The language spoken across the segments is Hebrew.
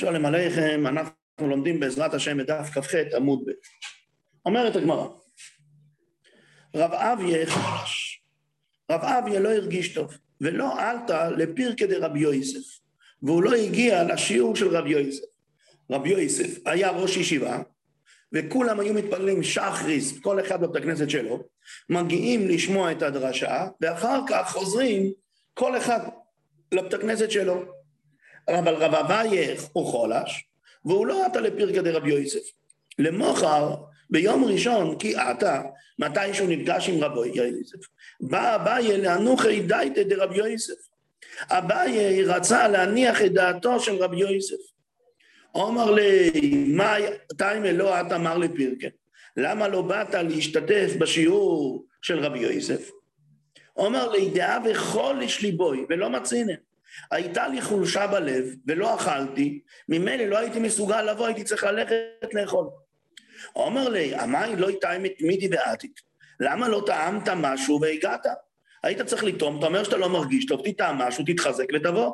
שלום עליכם, אנחנו לומדים בעזרת השם בדף כ"ח עמוד ב'. אומרת הגמרא, רב אביה חלש, רב אביה לא הרגיש טוב, ולא עלתה לפירקא דרבי יוסף, והוא לא הגיע לשיעור של רבי יוסף. רבי יוסף היה ראש ישיבה, וכולם היו מתפללים שחריס, כל אחד בבית הכנסת שלו, מגיעים לשמוע את הדרשה, ואחר כך חוזרים כל אחד לבית הכנסת שלו. אבל רב אבייך הוא חולש, והוא לא עטה לפרקא דרבי יוסף. למוחר, ביום ראשון, כי עטה, מתי שהוא נפגש עם רבי יוסף, בא אביי לאנוכי דייתא דרבי יוסף. אביי רצה להניח את דעתו של רבי יוסף. אומר לי, מה תיימה לא את אמר לפרקה? למה לא באת להשתתף בשיעור של רבי יוסף? אומר לי, דעה איש ליבוי, ולא מצינן. הייתה לי חולשה בלב, ולא אכלתי, ממילא לא הייתי מסוגל לבוא, הייתי צריך ללכת לאכול. אומר לי, אמי לא יטעם את מידי ועתיק. למה לא טעמת משהו והגעת? היית צריך לטעום, אתה אומר שאתה לא מרגיש טוב, תטעם משהו, תתחזק ותבוא.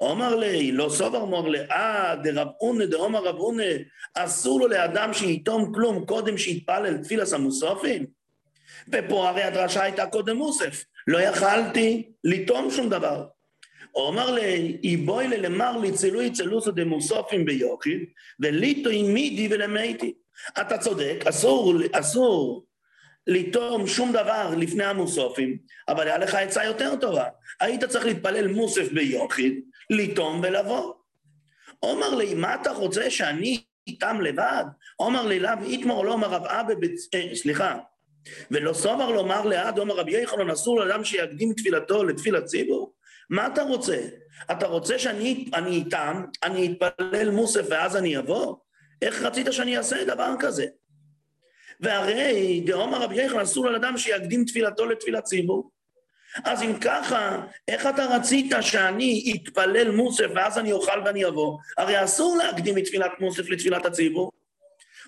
אומר לי, לא סובר אמר לי, אה, דרב אונה, דאומר רב אונה, אסור לו לאדם שיטום כלום קודם שיתפלל תפילס המוסופים? ופה הרי הדרשה הייתה קודם מוסף, לא יכלתי לטעום שום דבר. הוא אמר לי, איבוי ללמר לי צילוי צילוסו דמוסופים ביוחיד, וליטו עם מידי ולמייתי. אתה צודק, אסור, אסור לטעום שום דבר לפני המוסופים, אבל היה לך עצה יותר טובה. היית צריך להתפלל מוסף ביוחיד, לטעום ולבוא. אומר לי, מה אתה רוצה שאני איתם לבד? אומר לי, לאו איתמור לא אומר רב אבא, בצ... אה, סליחה, ולא סובר לומר לעד, אומר רבי יחנון, אסור לאדם שיקדים תפילתו לתפילת ציבור? מה אתה רוצה? אתה רוצה שאני אני איתם, אני אתפלל מוסף ואז אני אבוא? איך רצית שאני אעשה דבר כזה? והרי דאמר רבי יחנון, אסור לאדם שיקדים תפילתו לתפילת ציבור. אז אם ככה, איך אתה רצית שאני אתפלל מוסף ואז אני אוכל ואני אבוא? הרי אסור להקדים מתפילת מוסף לתפילת הציבור.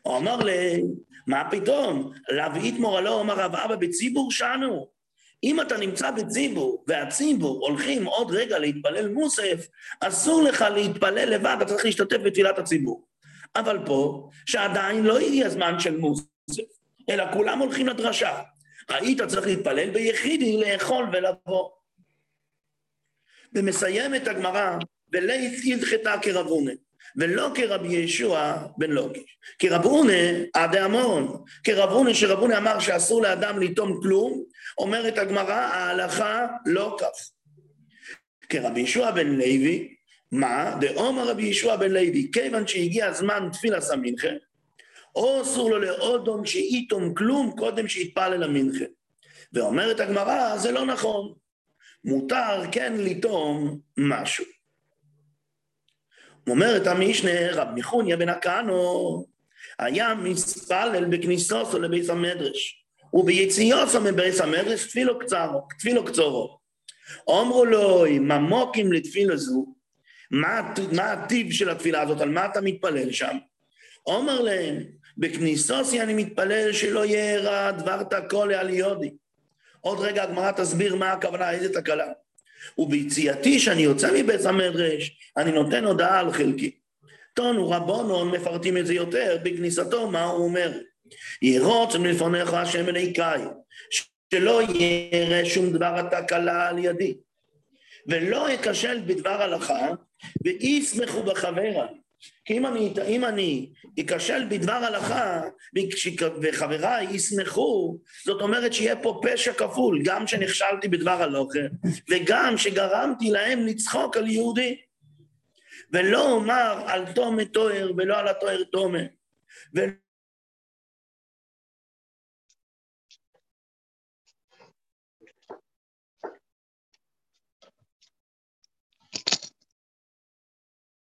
הוא אמר לי, מה פתאום? להביא את מורלו, אמר רב אבא, בציבור שלנו. אם אתה נמצא בציבור, והציבור הולכים עוד רגע להתפלל מוסף, אסור לך להתפלל לבד, אתה צריך להשתתף בתפילת הציבור. אבל פה, שעדיין לא הגיע הזמן של מוסף, אלא כולם הולכים לדרשה. היית צריך להתפלל ביחידי, לאכול ולבוא. ומסיים את הגמרא, ולית ידחתה כרבונה, ולא כרבי ישוע בן לוגיש. כרבונה עדי המון, כרבונה שרבונה אמר שאסור לאדם לטעום כלום, אומרת הגמרא, ההלכה לא כך. כרבי ישוע בן לוי, מה? דאומר רבי ישוע בן לוי, כיוון שהגיע הזמן תפילה סמינכה, או אסור לו לאודום שאיתום כלום קודם שיתפלל המנחה. ואומרת הגמרא, זה לא נכון. מותר כן לטעום משהו. אומרת המשנה, רב מיכוניה בן הכנו, היה מספלל בכניסוסו לבית המדרש, וביציאוסו מבית המדרש תפילו קצרו, תפילו קצורו. אמרו לו, ממוקים לתפילה זו, מה, מה הטיב של התפילה הזאת, על מה אתה מתפלל שם? אומר להם, בכניסוסי אני מתפלל שלא יהיה רע דבר תקול על יודי. עוד רגע הגמרא תסביר מה הכוונה, איזה תקלה. וביציאתי שאני יוצא מבית המדרש, אני נותן הודעה על חלקי. טונו רבונון מפרטים את זה יותר, בכניסתו מה הוא אומר? ירוץ מלפניך השם אליקאי, שלא יראה שום דבר התקלה על ידי, ולא אכשל בדבר הלכה, וישמחו בחברה. כי אם אני, אם אני אכשל בדבר הלכה וחבריי ישמחו, זאת אומרת שיהיה פה פשע כפול, גם שנכשלתי בדבר הלכה וגם שגרמתי להם לצחוק על יהודי. ולא אומר על תומה תואר ולא על התואר תומה.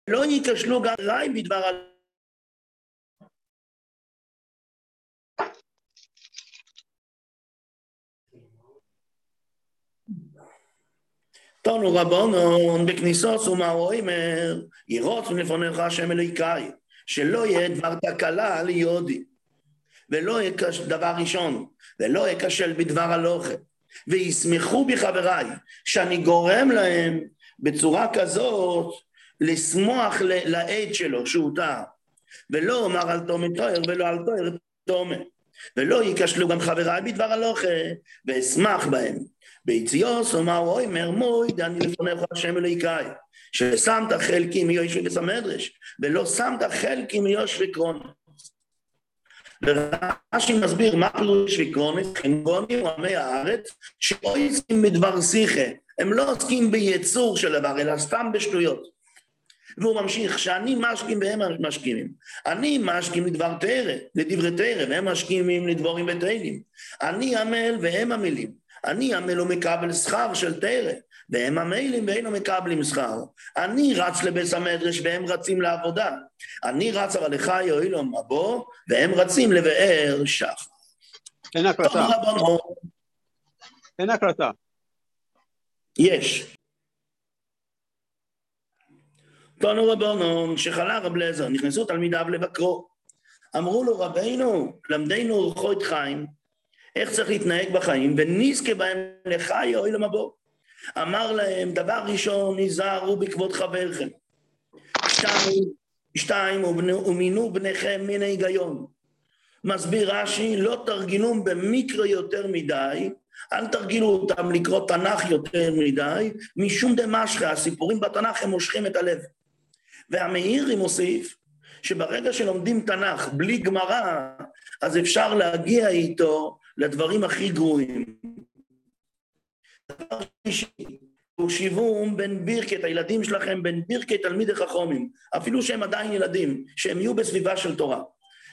לא גם רעי בדבר ה... תונו רבונון בכניסוס ומה אומר, ירוץ מלפניך השם אלוהיקאי, שלא יהיה דבר תקלה ליהודי, ולא יהיה דבר ראשון, ולא יקשל בדבר הלוכת, וישמחו בחבריי, שאני גורם להם בצורה כזאת לשמוח לעד שלו שהוא טעה, ולא אומר על תומר תואר ולא על תואר תומר. ולא ייכשלו גם חבריי בדבר הלוכה, ואשמח בהם. ביציאוס אומר אוימר מויד אני לפניך השם אלוהיקאי, ששמת חלקי מיושבי וסמדרש, ולא שמת חלקי מיושבי קרונס. ורש"י מסביר מה פירוש וקרונס, חנגונים עמי הארץ, שלא עוסקים בדבר שיחה, הם לא עוסקים ביצור של דבר, אלא סתם בשטויות. והוא ממשיך, שאני משכים והם משכימים. אני משכים לדבר תרא, לדברי תרא, והם משכימים לדבורים ותהילים. אני עמל והם עמלים. אני עמל ומקבל שכר של תרא, והם עמלים ואינו מקבלים שכר. אני רץ לבית המדרש והם רצים לעבודה. אני רץ אבל לך יועילו מבוא, והם רצים לבאר שחר. אין הקלטה. אין הקלטה. יש. תונו רבונון, שחלה רב לזר, נכנסו תלמידיו לבקרו. אמרו לו, רבינו, למדנו אורחות חיים, איך צריך להתנהג בחיים, ונזכה בהם לחי אוי למבוא. אמר להם, דבר ראשון, היזהרו בכבוד חברכם. שתיים, שתיים, ומינו בניכם מן ההיגיון. מסביר רש"י, לא תרגילום במקרו יותר מדי, אל תרגילו אותם לקרוא תנ"ך יותר מדי, משום דמשכה, הסיפורים בתנ"ך הם מושכים את הלב. והמאירי מוסיף שברגע שלומדים תנ"ך בלי גמרא, אז אפשר להגיע איתו לדברים הכי גרועים. דבר שלישי, תושיבום בין בירקת, הילדים שלכם בין בירקת תלמידי חכומים, אפילו שהם עדיין ילדים, שהם יהיו בסביבה של תורה.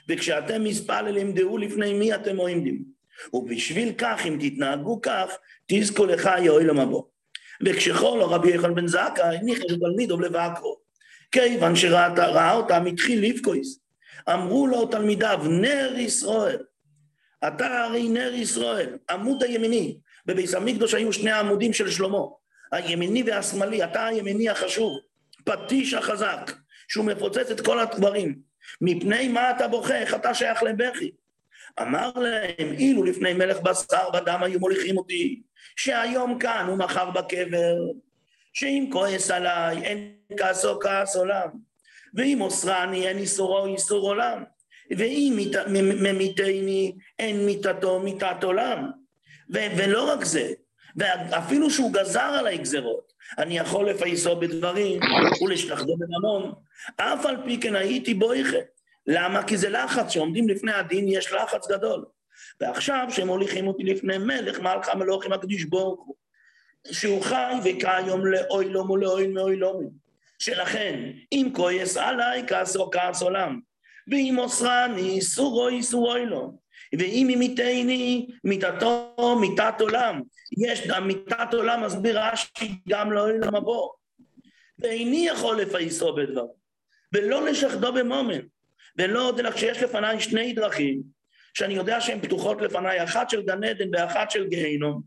וכשאתם מספללים דעו לפני מי אתם עומדים. ובשביל כך, אם תתנהגו כך, תזכו לך יואל המבוא. וכשכל רבי יחנן בן זכאי, נכנס תלמידו לבקרו. כיוון שראה אותם, התחיל לבקויס. אמרו לו תלמידיו, נר ישראל, אתה הרי נר ישראל, עמוד הימיני. בביס המקדוש היו שני העמודים של שלמה, הימיני והשמאלי, אתה הימיני החשוב, פטיש החזק, שהוא מפוצץ את כל הדברים. מפני מה אתה בוכה, איך אתה שייך לבכי? אמר להם, אילו לפני מלך בשר ודם היו מוליכים אותי, שהיום כאן ומחר בקבר, שאם כועס עליי אין כעסו כעס עולם, ואם אוסרני אין איסורו איסור עולם, ואם ממיתני אין מיתתו מיתת עולם. ו- ולא רק זה, ואפילו שהוא גזר עליי גזרות, אני יכול לפייסו בדברים ולשלחדו בממון, אף על פי כן הייתי בויכה. למה? כי זה לחץ, שעומדים לפני הדין יש לחץ גדול. ועכשיו שהם מוליכים אותי לפני מלך, מלך המלוכים הקדיש ברוך הוא. שהוא חי וכיום לאוילום ולאויל מאוילומים. שלכן, אם כועס עליי, כעסו כעס עולם. ואם אוסרני, סורו איסור אוילום. ואם ימיתני, מיתתו מיתת עולם. יש גם מיתת עולם, מסביר רש"י, גם לאוילום הבא. ואיני יכול לפייסו בדבר, ולא לשחדו במומן. ולא עוד אלא כשיש לפניי שני דרכים, שאני יודע שהן פתוחות לפניי, אחת של גן עדן ואחת של גיהינום,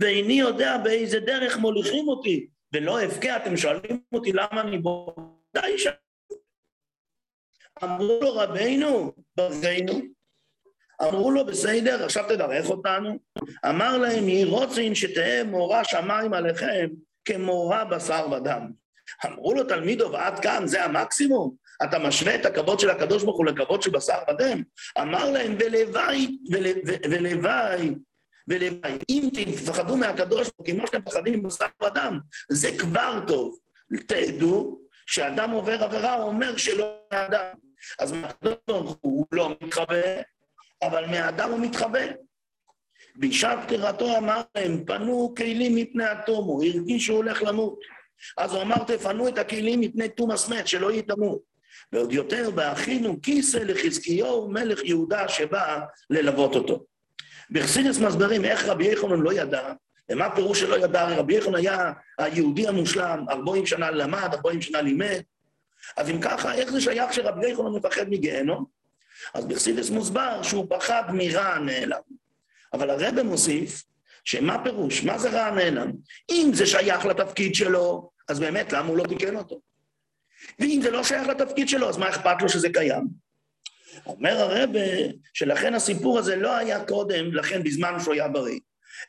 ואיני יודע באיזה דרך מוליכים אותי, ולא אבכה, אתם שואלים אותי למה אני בוודאי ש... אמרו לו רבינו, ברכנו, אמרו לו בסדר, עכשיו תברך אותנו. אמר להם, יהי רוצין שתהא מורא שמיים עליכם כמורא בשר ודם. אמרו לו תלמידו, ועד כאן זה המקסימום? אתה משווה את הכבוד של הקדוש ברוך הוא לכבוד של בשר ודם? אמר להם, ולוואי, ולוואי, ולוואי, אם תפחדו מהקדוש ברוך הוא כמו שאתם מפחדים מבשר ודם, זה כבר טוב. תדעו שאדם עובר עבירה, הוא אומר שלא מהאדם. אז מהקדוש ברוך הוא לא מתחבא, אבל מהאדם הוא מתחבא. בשעת פטירתו אמר להם, פנו כלים מפני התום, הוא הרגיש שהוא הולך למות. אז הוא אמר, תפנו את הכלים מפני תום הסמת, שלא יטמאו. ועוד יותר, באחינו כיסא לחזקיהו מלך יהודה שבא ללוות אותו. בחסידס מסברים איך רבי יחנון לא ידע, ומה הפירוש שלא ידע, הרי רבי יחנון היה היהודי המושלם, ארבעים שנה למד, ארבעים שנה לימד, אז אם ככה, איך זה שייך שרבי יחנון מפחד מגיהנום? אז בחסידס מוסבר שהוא פחד מרע הנעלם. אבל הרבה מוסיף, שמה פירוש? מה זה רע הנעלם? אם זה שייך לתפקיד שלו, אז באמת, למה הוא לא תיקן אותו? ואם זה לא שייך לתפקיד שלו, אז מה אכפת לו שזה קיים? אומר הרבה שלכן הסיפור הזה לא היה קודם, לכן בזמן שהוא היה בריא,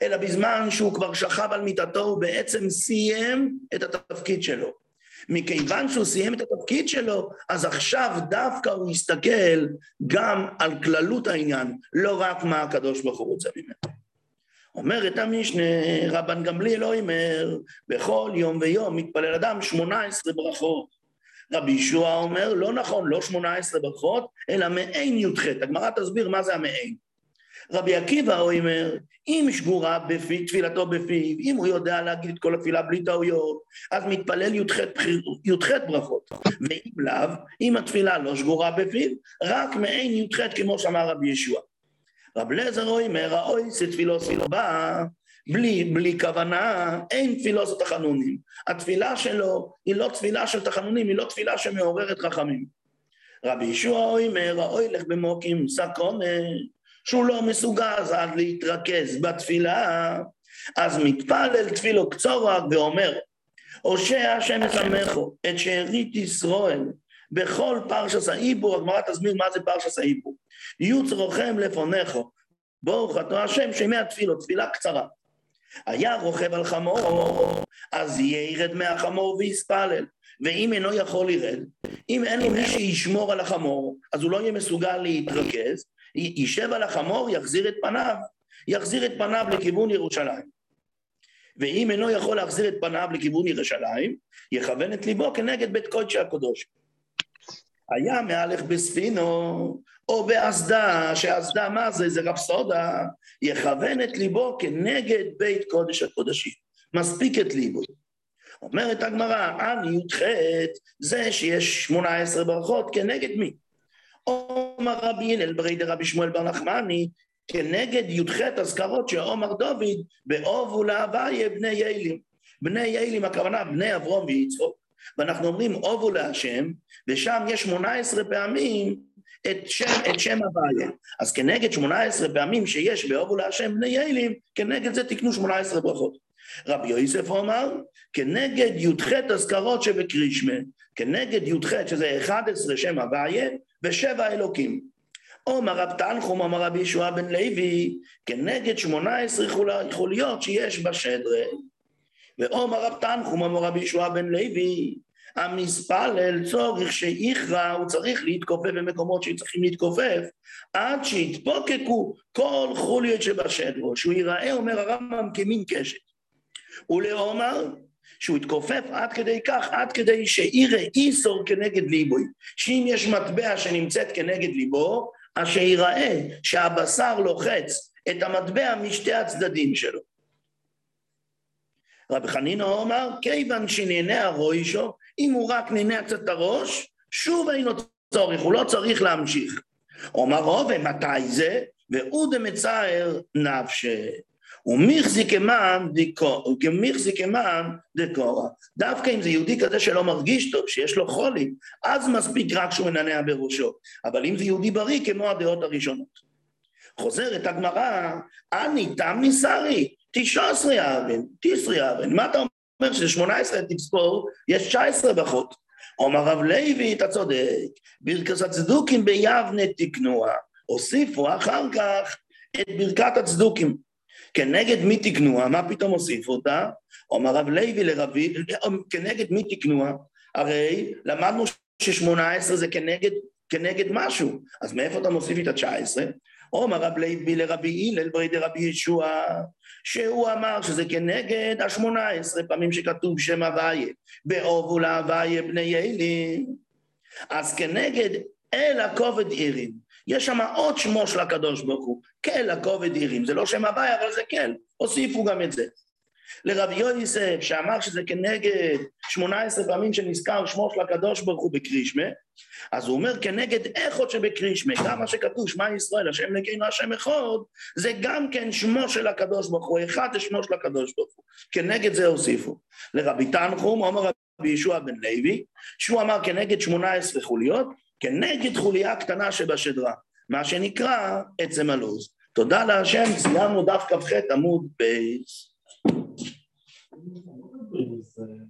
אלא בזמן שהוא כבר שכב על מיטתו, הוא בעצם סיים את התפקיד שלו. מכיוון שהוא סיים את התפקיד שלו, אז עכשיו דווקא הוא יסתכל גם על כללות העניין, לא רק מה הקדוש ברוך הוא רוצה ממנו. אומרת המשנה, רבן גמליאל לא אומר, בכל יום ויום מתפלל אדם שמונה עשרה ברכות. רבי ישוע אומר, לא נכון, לא שמונה עשרה ברכות, אלא מעין י"ח. הגמרא תסביר מה זה המעין. רבי עקיבא אומר, אם שגורה בפי, תפילתו בפיו, אם הוא יודע להגיד את כל התפילה בלי טעויות, אז מתפלל י"ח ברכות. ואם לאו, אם התפילה לא שגורה בפיו, רק מעין י"ח כמו שאמר רבי ישוע. רב לזר אומר, האוי זה תפילו סילבה, בלי, בלי כוונה, אין תפילו זה תחנונים. התפילה שלו היא לא תפילה של תחנונים, היא לא תפילה שמעוררת חכמים. רבי ישוע אומר, האוי לך במוקים סקרונה, שהוא לא מסוגל אז להתרכז בתפילה, אז מתפלל תפילו קצורה ואומר, הושע השם ישמחו את שארית ישראל בכל פרשס העיבור, הגמרא תסביר מה זה פרשס העיבור. יהיו צרוכם לפונכו, ברוך אתה השם שימי התפילות, תפילה קצרה. היה רוכב על חמור, אז ירד מהחמור ויספלל. ואם אינו יכול לרד, אם אין לו מי שישמור על החמור, אז הוא לא יהיה מסוגל להתרכז, יישב על החמור, יחזיר את פניו, יחזיר את פניו לכיוון ירושלים. ואם אינו יכול להחזיר את פניו לכיוון ירושלים, יכוון את ליבו כנגד בית קודשי הקדוש. היה מהלך בספינו, או באסדה, שאסדה מה זה? זה רפסודה, יכוון את ליבו כנגד בית קודש הקודשים. מספיק את ליבו. אומרת הגמרא, אני י"ח זה שיש שמונה עשרה ברכות כנגד מי? עומר רבי הלל ברי דרבי שמואל בר נחמני, כנגד י"ח אזכרות שעומר דוד באוב ולהוויה בני יעלים. בני יעלים הכוונה בני אברום ויצחוק, ואנחנו אומרים אובו להשם, ושם יש 18 פעמים את שם, את שם הוויה. אז כנגד 18 פעמים שיש באובו להשם בני יעלים, כנגד זה תקנו 18 ברכות. רבי יוסף אמר, כנגד י"ח אזכרות שבקרישמה, כנגד י"ח שזה 11 שם הוויה, ושבע אלוקים. עומר רב תנחום, אמר רבי ישוע בן לוי, כנגד שמונה עשרה חוליות שיש בשדרה. ועומר רב תנחום, אמר רבי ישוע בן לוי, המספלל צורך שיכרע, הוא צריך להתכופף במקומות שצריכים להתכופף, עד שיתפוקקו כל חוליות שבשדרו, שהוא ייראה, אומר הרמב"ם, כמין קשת. ולעומר, שהוא התכופף עד כדי כך, עד כדי שיראה איסור כנגד ליבוי. שאם יש מטבע שנמצאת כנגד ליבו, אז שיראה שהבשר לוחץ את המטבע משתי הצדדים שלו. רבי חנינא אמר, כיוון שנהנה הרוישו, אם הוא רק נהנה קצת את הראש, שוב אינו צורך, הוא לא צריך להמשיך. אומר רובה, מתי זה? והוא דמצער נפשה. ומיחזיק אמן כמיחזיק אמן דקורא. דווקא אם זה יהודי כזה שלא מרגיש טוב, שיש לו חולי, אז מספיק רק שהוא מנענע בראשו. אבל אם זה יהודי בריא, כמו הדעות הראשונות. חוזרת הגמרא, אני תם ניסרי, תשע עשרה אבן, תשרי אבן. מה אתה אומר שזה שמונה עשרה תספור, יש תשע עשרה בחוט. אומר רב לוי, אתה צודק, ברכת הצדוקים ביבנה תקנוה. הוסיפו אחר כך את ברכת הצדוקים. כנגד מי תקנוה? מה פתאום הוסיפו אותה? אומר רב לוי לרבי, כנגד מי תקנוה? הרי למדנו ששמונה עשרה זה כנגד, כנגד משהו, אז מאיפה אתה מוסיף את התשע עשרה? אומר רב לוי לרבי הלל ברי דרבי ישוע, שהוא אמר שזה כנגד השמונה עשרה פעמים שכתוב שם הוויה, באובו להוויה בני אלים. אז כנגד אל הכובד עירים. יש שם עוד שמו של הקדוש ברוך הוא, כל הכובד עירים, זה לא שם הוויה, אבל זה כן, הוסיפו גם את זה. לרבי יוסף, שאמר שזה כנגד 18 פעמים שנזכר שמו של הקדוש ברוך הוא בקרישמה, אז הוא אומר כנגד איכות שבקרישמה, גם מה שכתוב, שמע ישראל, השם נגינו השם אחד, זה גם כן שמו של הקדוש ברוך הוא, אחד זה שמו של הקדוש ברוך הוא, כנגד זה הוסיפו. לרבי תנחום, אומר רבי ישוע בן לוי, שהוא אמר כנגד 18 חוליות, כנגד חוליה קטנה שבשדרה, מה שנקרא עצם הלו"ז. תודה להשם, סיימנו דף כ"ח עמוד בייס. Mm-hmm. It was. Uh,